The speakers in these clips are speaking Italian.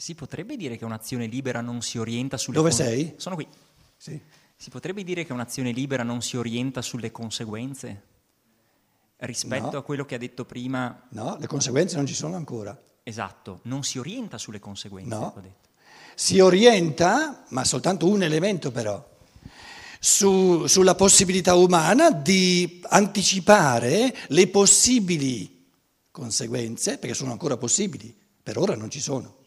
Si potrebbe dire che un'azione libera non si orienta sulle Dove con- sei? Sono qui. Sì. Si potrebbe dire che un'azione libera non si orienta sulle conseguenze? Rispetto No. a quello che ha detto prima, No, le conseguenze non ci sono ancora. esatto, non si orienta sulle conseguenze. No. ho detto. Si orienta, ma soltanto un elemento però, su- sulla possibilità umana di anticipare le possibili conseguenze, perché sono ancora possibili, per ora non ci sono,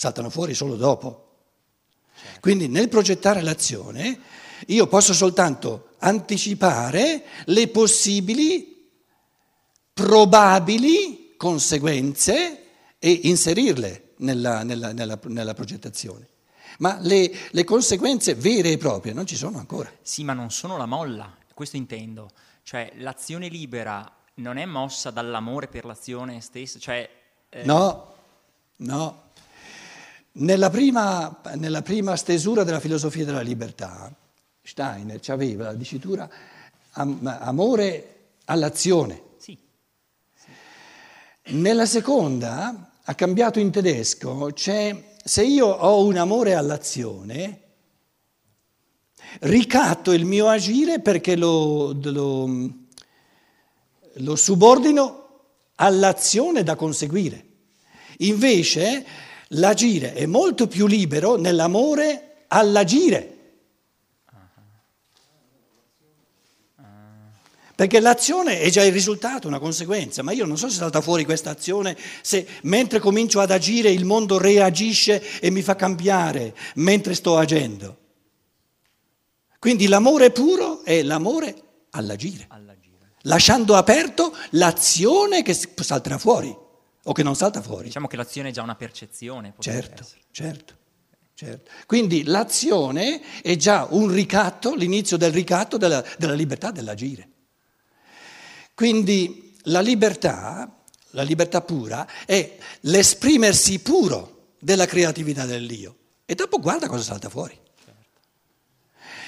saltano fuori solo dopo. Quindi nel progettare l'azione io posso soltanto anticipare le possibili, probabili conseguenze e inserirle nella, nella- nella- nella progettazione. Ma le, le conseguenze vere e proprie non ci sono ancora. Sì, ma non sono la molla, questo intendo. Cioè, l'azione libera non è mossa dall'amore per l'azione stessa, cioè... eh, No, no. Nella prima, nella prima stesura della filosofia della libertà, Steiner ci aveva la dicitura am- amore all'azione. Sì, Nella seconda, ha cambiato in tedesco, c'è se io ho un amore all'azione, ricatto il mio agire perché lo, lo- lo subordino all'azione da conseguire. Invece l'agire è molto più libero nell'amore all'agire. Perché l'azione è già il risultato, una conseguenza, ma io non so se salta fuori questa azione, se mentre comincio ad agire il mondo reagisce e mi fa cambiare mentre sto agendo. Quindi l'amore puro è l'amore all'agire, all'agire. lasciando aperto l'azione che salterà fuori o che non salta fuori. Diciamo che l'azione è già una percezione. Certo, essere. certo, certo. Quindi l'azione è già un ricatto, l'inizio del ricatto della, della libertà dell'agire. Quindi la libertà, la libertà pura, è l'esprimersi puro della creatività dell'io. E dopo guarda cosa salta fuori.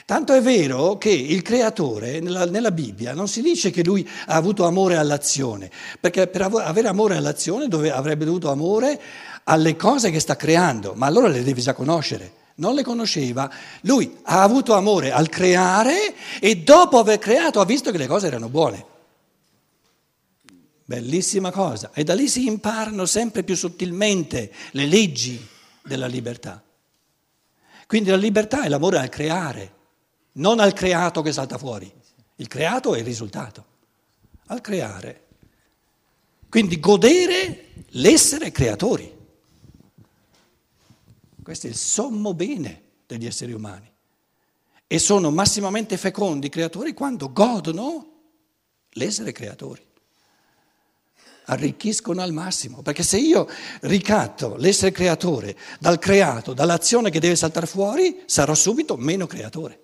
Tanto è vero che il creatore nella, nella Bibbia non si dice che lui ha avuto amore all'azione, perché per avo- avere amore all'azione dove avrebbe dovuto amore alle cose che sta creando, ma allora le devi già conoscere. Non le conosceva, lui ha avuto amore al creare e dopo aver creato ha visto che le cose erano buone. Bellissima cosa. E da lì si imparano sempre più sottilmente le leggi della libertà. Quindi la libertà è l'amore al creare, non al creato che salta fuori. Il creato è il risultato. Al creare. Quindi godere l'essere creatori. Questo è il sommo bene degli esseri umani. E sono massimamente fecondi creatori quando godono l'essere creatori arricchiscono al massimo, perché se io ricatto l'essere creatore dal creato, dall'azione che deve saltare fuori, sarò subito meno creatore.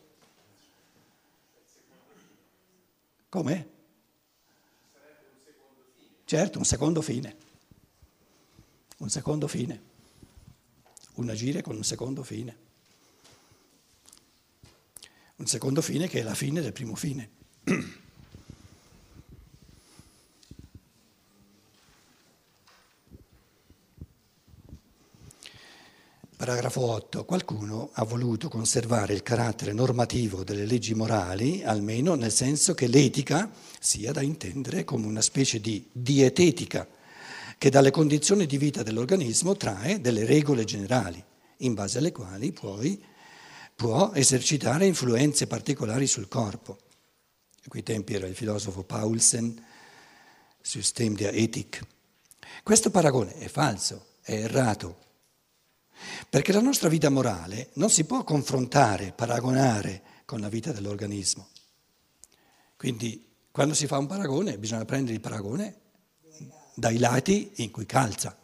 Com'è? Certo, un secondo fine. Un secondo fine. Un agire con un secondo fine. Un secondo fine che è la fine del primo fine. Paragrafo 8. Qualcuno ha voluto conservare il carattere normativo delle leggi morali, almeno nel senso che l'etica sia da intendere come una specie di dietetica che dalle condizioni di vita dell'organismo trae delle regole generali, in base alle quali poi può esercitare influenze particolari sul corpo. A quei tempi era il filosofo Paulsen, System der Ethik. Questo paragone è falso, è errato. Perché la nostra vita morale non si può confrontare, paragonare con la vita dell'organismo. Quindi quando si fa un paragone bisogna prendere il paragone dai lati in cui calza.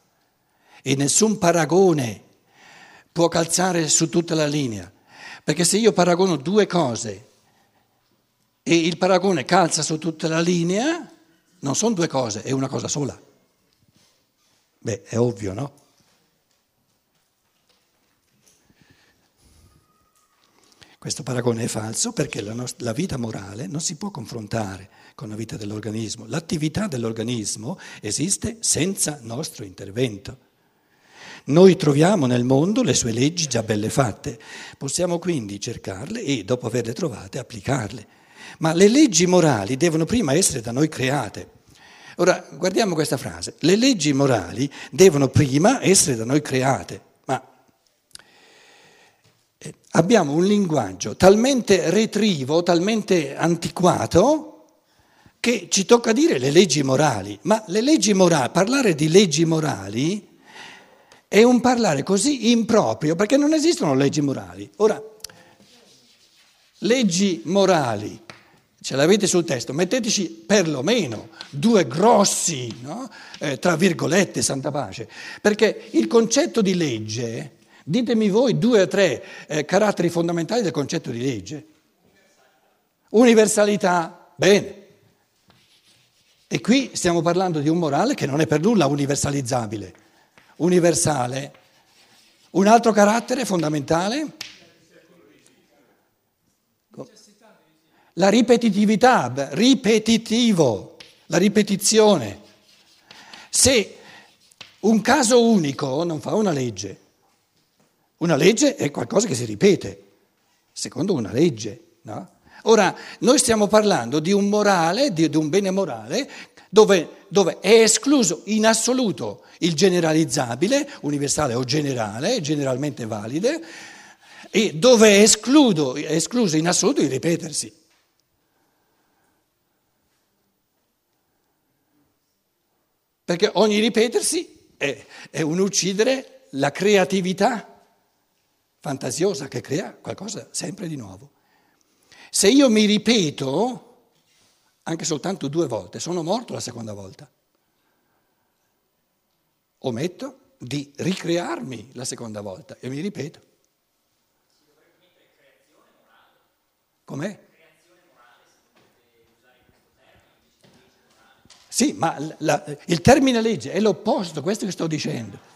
E nessun paragone può calzare su tutta la linea. Perché se io paragono due cose e il paragone calza su tutta la linea, non sono due cose, è una cosa sola. Beh, è ovvio, no? Questo paragone è falso perché la, nost- la, vita morale non si può confrontare con la vita dell'organismo. L'attività dell'organismo esiste senza nostro intervento. Noi troviamo nel mondo le sue leggi già belle fatte, possiamo quindi cercarle e dopo averle trovate applicarle. Ma le leggi morali devono prima essere da noi create. Ora guardiamo questa frase, le leggi morali devono prima essere da noi create, abbiamo un linguaggio talmente retrivo, talmente antiquato, che ci tocca dire le leggi morali, ma le leggi morali, parlare di leggi morali è un parlare così improprio perché non esistono leggi morali. Ora, leggi morali, ce l'avete sul testo, metteteci perlomeno due grossi, no? eh, tra virgolette, santa pace, perché il concetto di legge, ditemi voi due o tre eh, caratteri fondamentali del concetto di legge. Universalità, bene. E qui stiamo parlando di un morale che non è per nulla universalizzabile, universale. Un altro carattere fondamentale? La ripetitività, ripetitivo, la ripetizione. Se un caso unico non fa una legge, una legge è qualcosa che si ripete, secondo una legge, no? Ora, noi stiamo parlando di un morale, di, di un bene morale, dove, dove, è escluso in assoluto il generalizzabile, universale o generale, generalmente valide, e dove è, escludo, è escluso in assoluto il ripetersi. Perché ogni ripetersi è, è un uccidere la creatività fantasiosa che crea qualcosa sempre di nuovo. Se io mi ripeto, anche soltanto due volte, sono morto la seconda volta. Ometto di ricrearmi la seconda volta e mi ripeto. Com'è? Sì, ma la, il termine legge è l'opposto, questo che sto dicendo.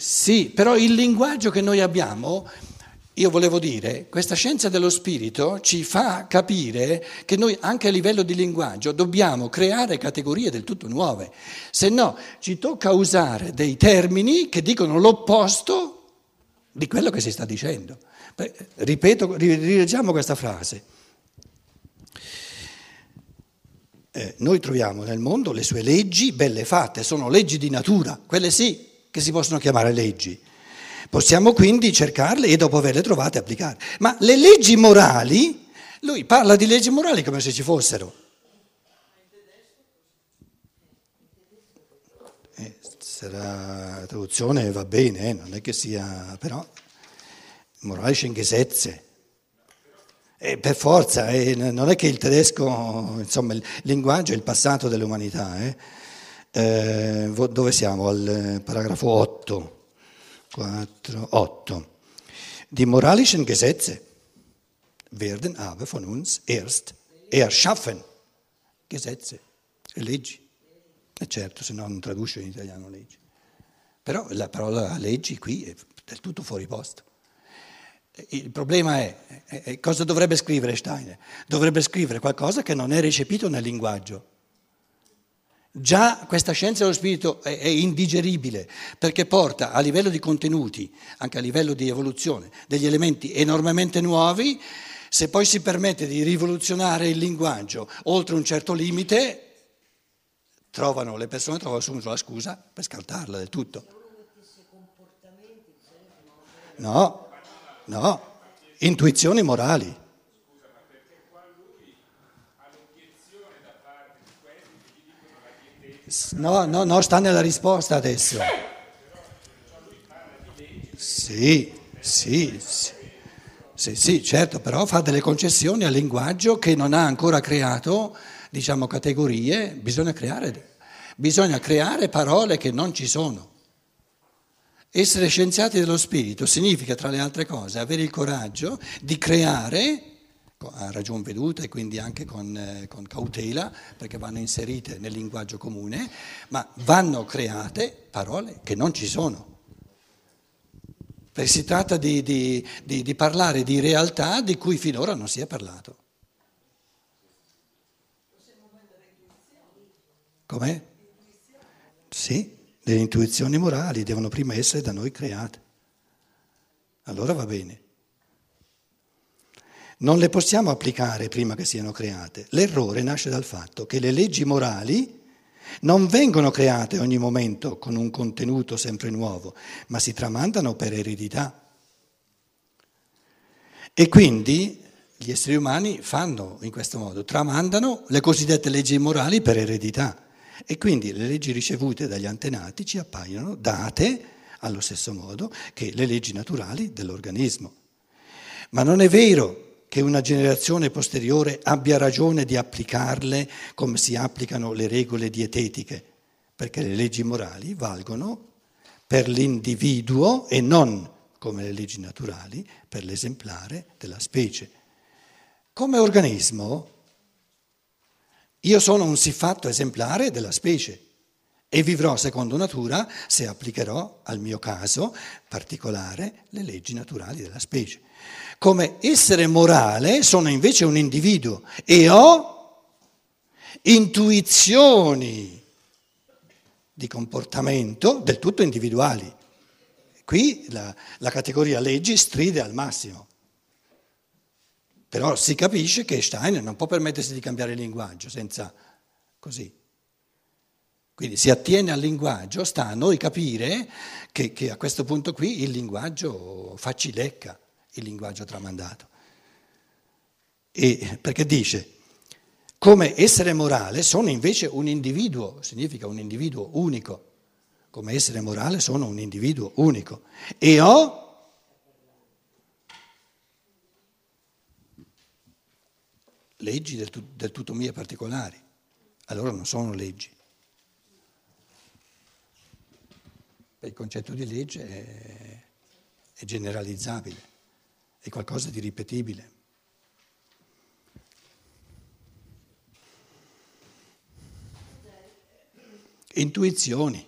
Sì, però il linguaggio che noi abbiamo io volevo dire, questa scienza dello spirito ci fa capire che noi anche a livello di linguaggio dobbiamo creare categorie del tutto nuove, se no ci tocca usare dei termini che dicono l'opposto di quello che si sta dicendo. Ripeto, rileggiamo questa frase. Eh, noi troviamo nel mondo le sue leggi belle fatte, sono leggi di natura, quelle sì che si possono chiamare leggi. Possiamo quindi cercarle e dopo averle trovate applicare. Ma le leggi morali, lui parla di leggi morali come se ci fossero. Eh, la traduzione va bene, eh, non è che sia, però, moralische Gesetze. E per forza, eh, non è che il tedesco, insomma, il linguaggio è il passato dell'umanità. Eh. eh dove siamo? Al paragrafo 8. 4, 8. Die moralischen Gesetze werden aber von uns erst erschaffen. Gesetze, leggi. E certo, se no non traduce in italiano leggi. Però la parola leggi qui è del tutto fuori posto. Il problema è, è, è cosa dovrebbe scrivere Steiner? Dovrebbe scrivere qualcosa che non è recepito nel linguaggio. Già questa scienza dello spirito è, è, indigeribile perché porta a livello di contenuti, anche a livello di evoluzione, degli elementi enormemente nuovi. Se poi si permette di rivoluzionare il linguaggio oltre un certo limite, trovano, le persone trovano subito la scusa per scartarla del tutto. No, no, intuizioni morali. No, no, no, sta nella risposta adesso. Sì, sì, sì, sì, sì, certo, però fa delle concessioni al linguaggio che non ha ancora creato, diciamo, categorie, bisogna creare, bisogna creare parole che non ci sono. Essere scienziati dello spirito significa, tra le altre cose, avere il coraggio di creare a ragion veduta e quindi anche con, eh, con, cautela, perché vanno inserite nel linguaggio comune, ma vanno create parole che non ci sono. Perché si tratta di, di, di, di parlare di realtà di cui finora non si è parlato. Com'è? Sì, Le intuizioni morali devono prima essere da noi create. Allora va bene. Non le possiamo applicare prima che siano create. L'errore nasce dal fatto che le leggi morali non vengono create ogni momento con un contenuto sempre nuovo, ma si tramandano per eredità. E quindi gli esseri umani fanno in questo modo, tramandano le cosiddette leggi morali per eredità. E quindi le leggi ricevute dagli antenati ci appaiono date allo stesso modo che le leggi naturali dell'organismo. Ma non è vero che una generazione posteriore abbia ragione di applicarle come si applicano le regole dietetiche, perché le leggi morali valgono per l'individuo e non come le leggi naturali per l'esemplare della specie. Come organismo io sono un siffatto esemplare della specie e vivrò secondo natura se applicherò al mio caso particolare le leggi naturali della specie. Come essere morale sono invece un individuo e ho intuizioni di comportamento del tutto individuali. Qui la, la categoria leggi stride al massimo. Però si capisce che Steiner non può permettersi di cambiare linguaggio senza così. Quindi si attiene al linguaggio, sta a noi capire che, che a questo punto qui il linguaggio facilecca, il linguaggio tramandato. E perché dice, come essere morale sono invece un individuo, significa un individuo unico, come essere morale sono un individuo unico. E ho leggi del, del tutto mie particolari, allora non sono leggi. Il concetto di legge è, è generalizzabile, è qualcosa di ripetibile. Intuizioni.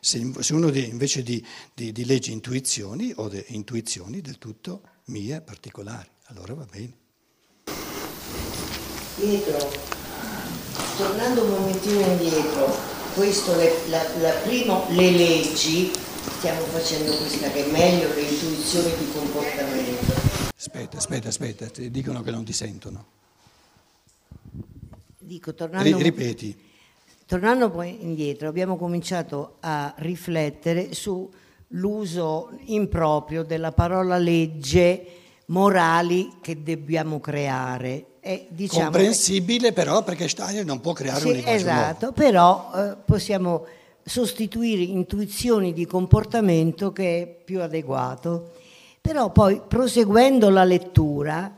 Se, uno invece di, di, di legge intuizioni o de, intuizioni del tutto mie particolari, allora va bene. Pietro, tornando un momentino indietro, questo le, la, la, primo le leggi, stiamo facendo questa che è meglio, le intuizioni di comportamento. Aspetta, aspetta, aspetta, ti dicono che non ti sentono. Dico, tornando, Ripeti. Tornando poi indietro, abbiamo cominciato a riflettere sull'uso improprio della parola legge morali che dobbiamo creare è diciamo, comprensibile però perché Steiner non può creare sì, un esatto, nuovo. però eh, possiamo sostituire intuizioni di comportamento che è più adeguato. Però poi proseguendo la lettura,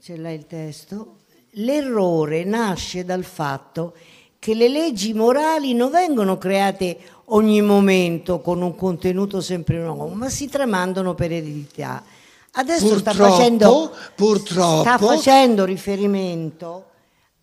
ce l'hai il testo, l'errore nasce dal fatto che le leggi morali non vengono create ogni momento con un contenuto sempre nuovo, ma si tramandano per eredità. Adesso purtroppo, sta, facendo, purtroppo, sta facendo riferimento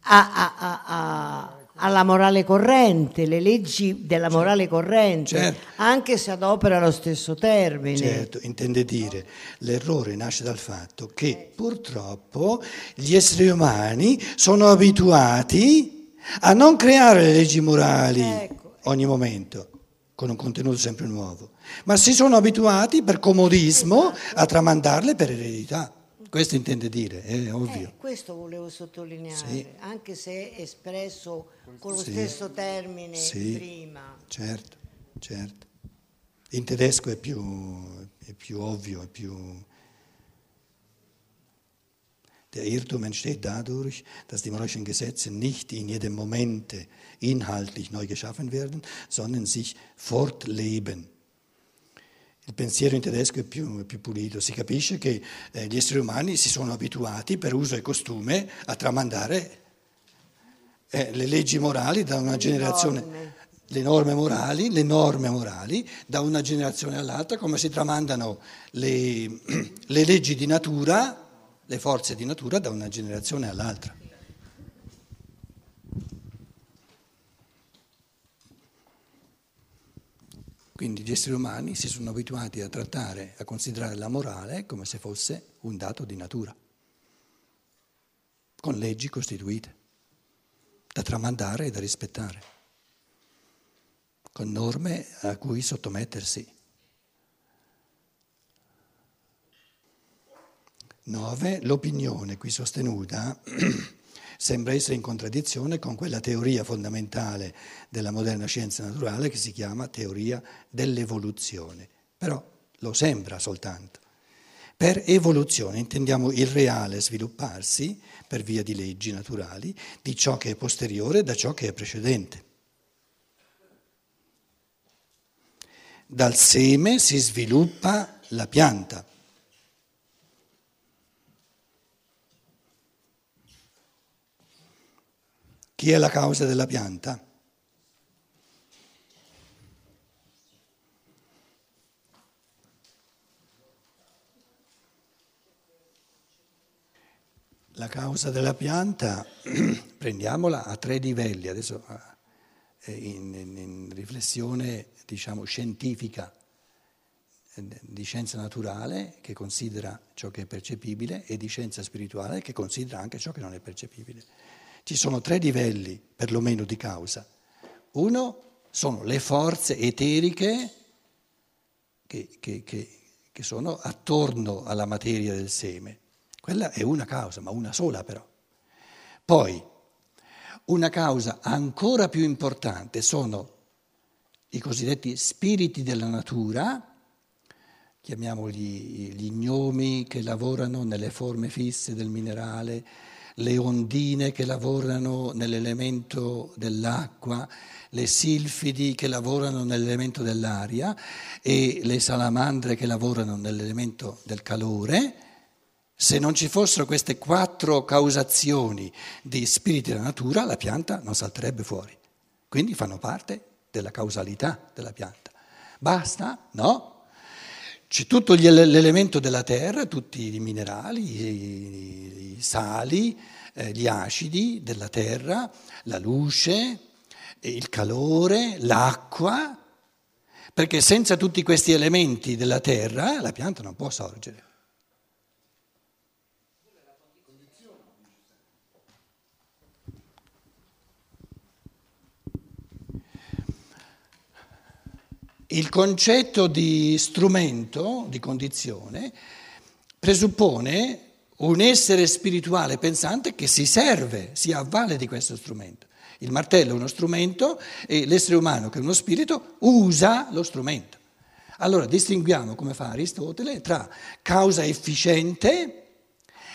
a, a, a, alla morale corrente, le leggi della morale corrente, certo. anche se adopera lo stesso termine. Certo, intende dire, l'errore nasce dal fatto che purtroppo gli esseri umani sono abituati a non creare le leggi morali ecco. ogni momento, con un contenuto sempre nuovo ma si sono abituati per comodismo a tramandarle per eredità. Questo intende dire, è ovvio. Eh, questo volevo sottolineare, sì. anche se espresso con lo sì. stesso termine sì. prima. Certo, certo. In tedesco è più, è più ovvio, è più... Der Irrtum entsteht dadurch, dass die moralischen Gesetze nicht in jedem Moment inhaltlich neu geschaffen werden, sondern sich fortleben. Il pensiero in tedesco è più, è più pulito, si capisce che eh, gli esseri umani si sono abituati per uso e costume a tramandare eh, le leggi morali da una generazione, le norme morali, le norme morali da una generazione all'altra, come si tramandano le, le leggi di natura, le forze di natura da una generazione all'altra. Quindi gli esseri umani si sono abituati a trattare, a considerare la morale come se fosse un dato di natura, con leggi costituite, da tramandare e da rispettare. con norme a cui sottomettersi. 9. L'opinione qui sostenuta sembra essere in contraddizione con quella teoria fondamentale della moderna scienza naturale che si chiama teoria dell'evoluzione. Però lo sembra soltanto. Per evoluzione intendiamo il reale svilupparsi, per via di leggi naturali, di ciò che è posteriore da ciò che è precedente. Dal seme si sviluppa la pianta. Chi è la causa della pianta? La causa della pianta, prendiamola a tre livelli, adesso eh, in, in, in riflessione diciamo, scientifica eh, di scienza naturale che considera ciò che è percepibile e di scienza spirituale che considera anche ciò che non è percepibile. Ci sono tre livelli perlomeno di causa. Uno sono le forze eteriche che, che, che, che sono attorno alla materia del seme. Quella è una causa, ma una sola però. Poi, una causa ancora più importante sono i cosiddetti spiriti della natura, chiamiamoli gli gnomi che lavorano nelle forme fisse del minerale, le ondine che lavorano nell'elemento dell'acqua, le silfidi che lavorano nell'elemento dell'aria e le salamandre che lavorano nell'elemento del calore, se non ci fossero queste quattro causazioni di spiriti della natura, la pianta non salterebbe fuori. Quindi fanno parte della causalità della pianta. Basta? No? C'è tutto l'elemento della terra, tutti i minerali, i, sali, eh, gli acidi della terra, la luce, il calore, l'acqua, perché senza tutti questi elementi della terra la pianta non può sorgere. Il concetto di strumento, di condizione, presuppone un essere spirituale pensante che si serve, si avvale di questo strumento. Il martello è uno strumento e l'essere umano, che è uno spirito, usa lo strumento. Allora distinguiamo, come fa Aristotele, tra causa efficiente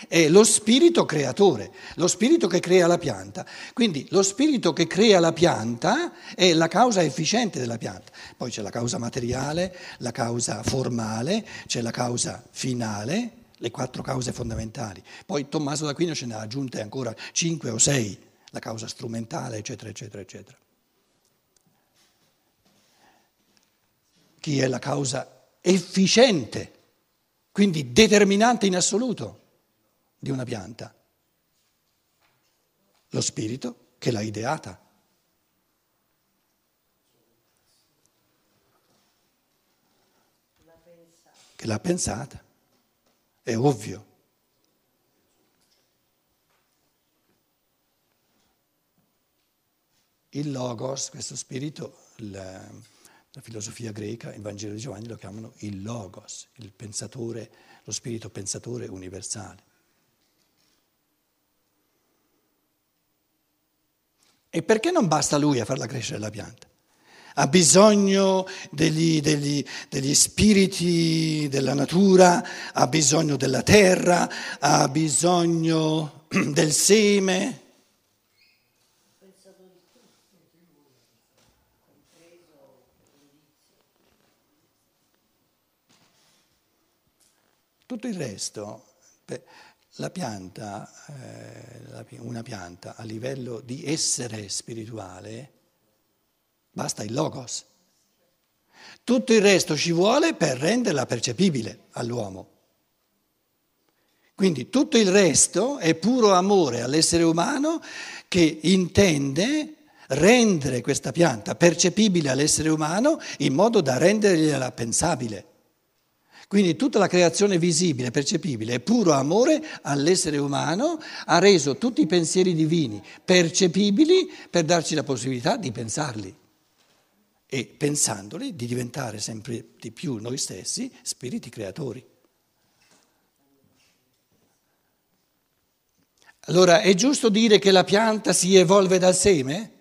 è lo spirito creatore, lo spirito che crea la pianta. Quindi lo spirito che crea la pianta è la causa efficiente della pianta. Poi c'è la causa materiale, la causa formale, c'è la causa finale, le quattro cause fondamentali. Poi Tommaso d'Aquino ce ne ha aggiunte ancora cinque o sei, la causa strumentale, eccetera, eccetera, eccetera. Chi è la causa efficiente, quindi determinante in assoluto? Di una pianta? Lo spirito che l'ha ideata. Che l'ha pensata. È ovvio. Il logos, questo spirito, la, la filosofia greca, il Vangelo di Giovanni lo chiamano il logos, il pensatore, lo spirito pensatore universale. E perché non basta lui a farla crescere la pianta? Ha bisogno degli, degli, degli spiriti della natura, ha bisogno della terra, ha bisogno del seme. Tutto il resto, la pianta, eh, una pianta a livello di essere spirituale, basta il logos. Tutto il resto ci vuole per renderla percepibile all'uomo. Quindi tutto il resto è puro amore all'essere umano che intende rendere questa pianta percepibile all'essere umano in modo da rendergliela pensabile. Quindi tutta la creazione visibile, percepibile, è puro amore all'essere umano, ha reso tutti i pensieri divini percepibili per darci la possibilità di pensarli e pensandoli di diventare sempre di più noi stessi spiriti creatori. Allora è giusto dire che la pianta si evolve dal seme?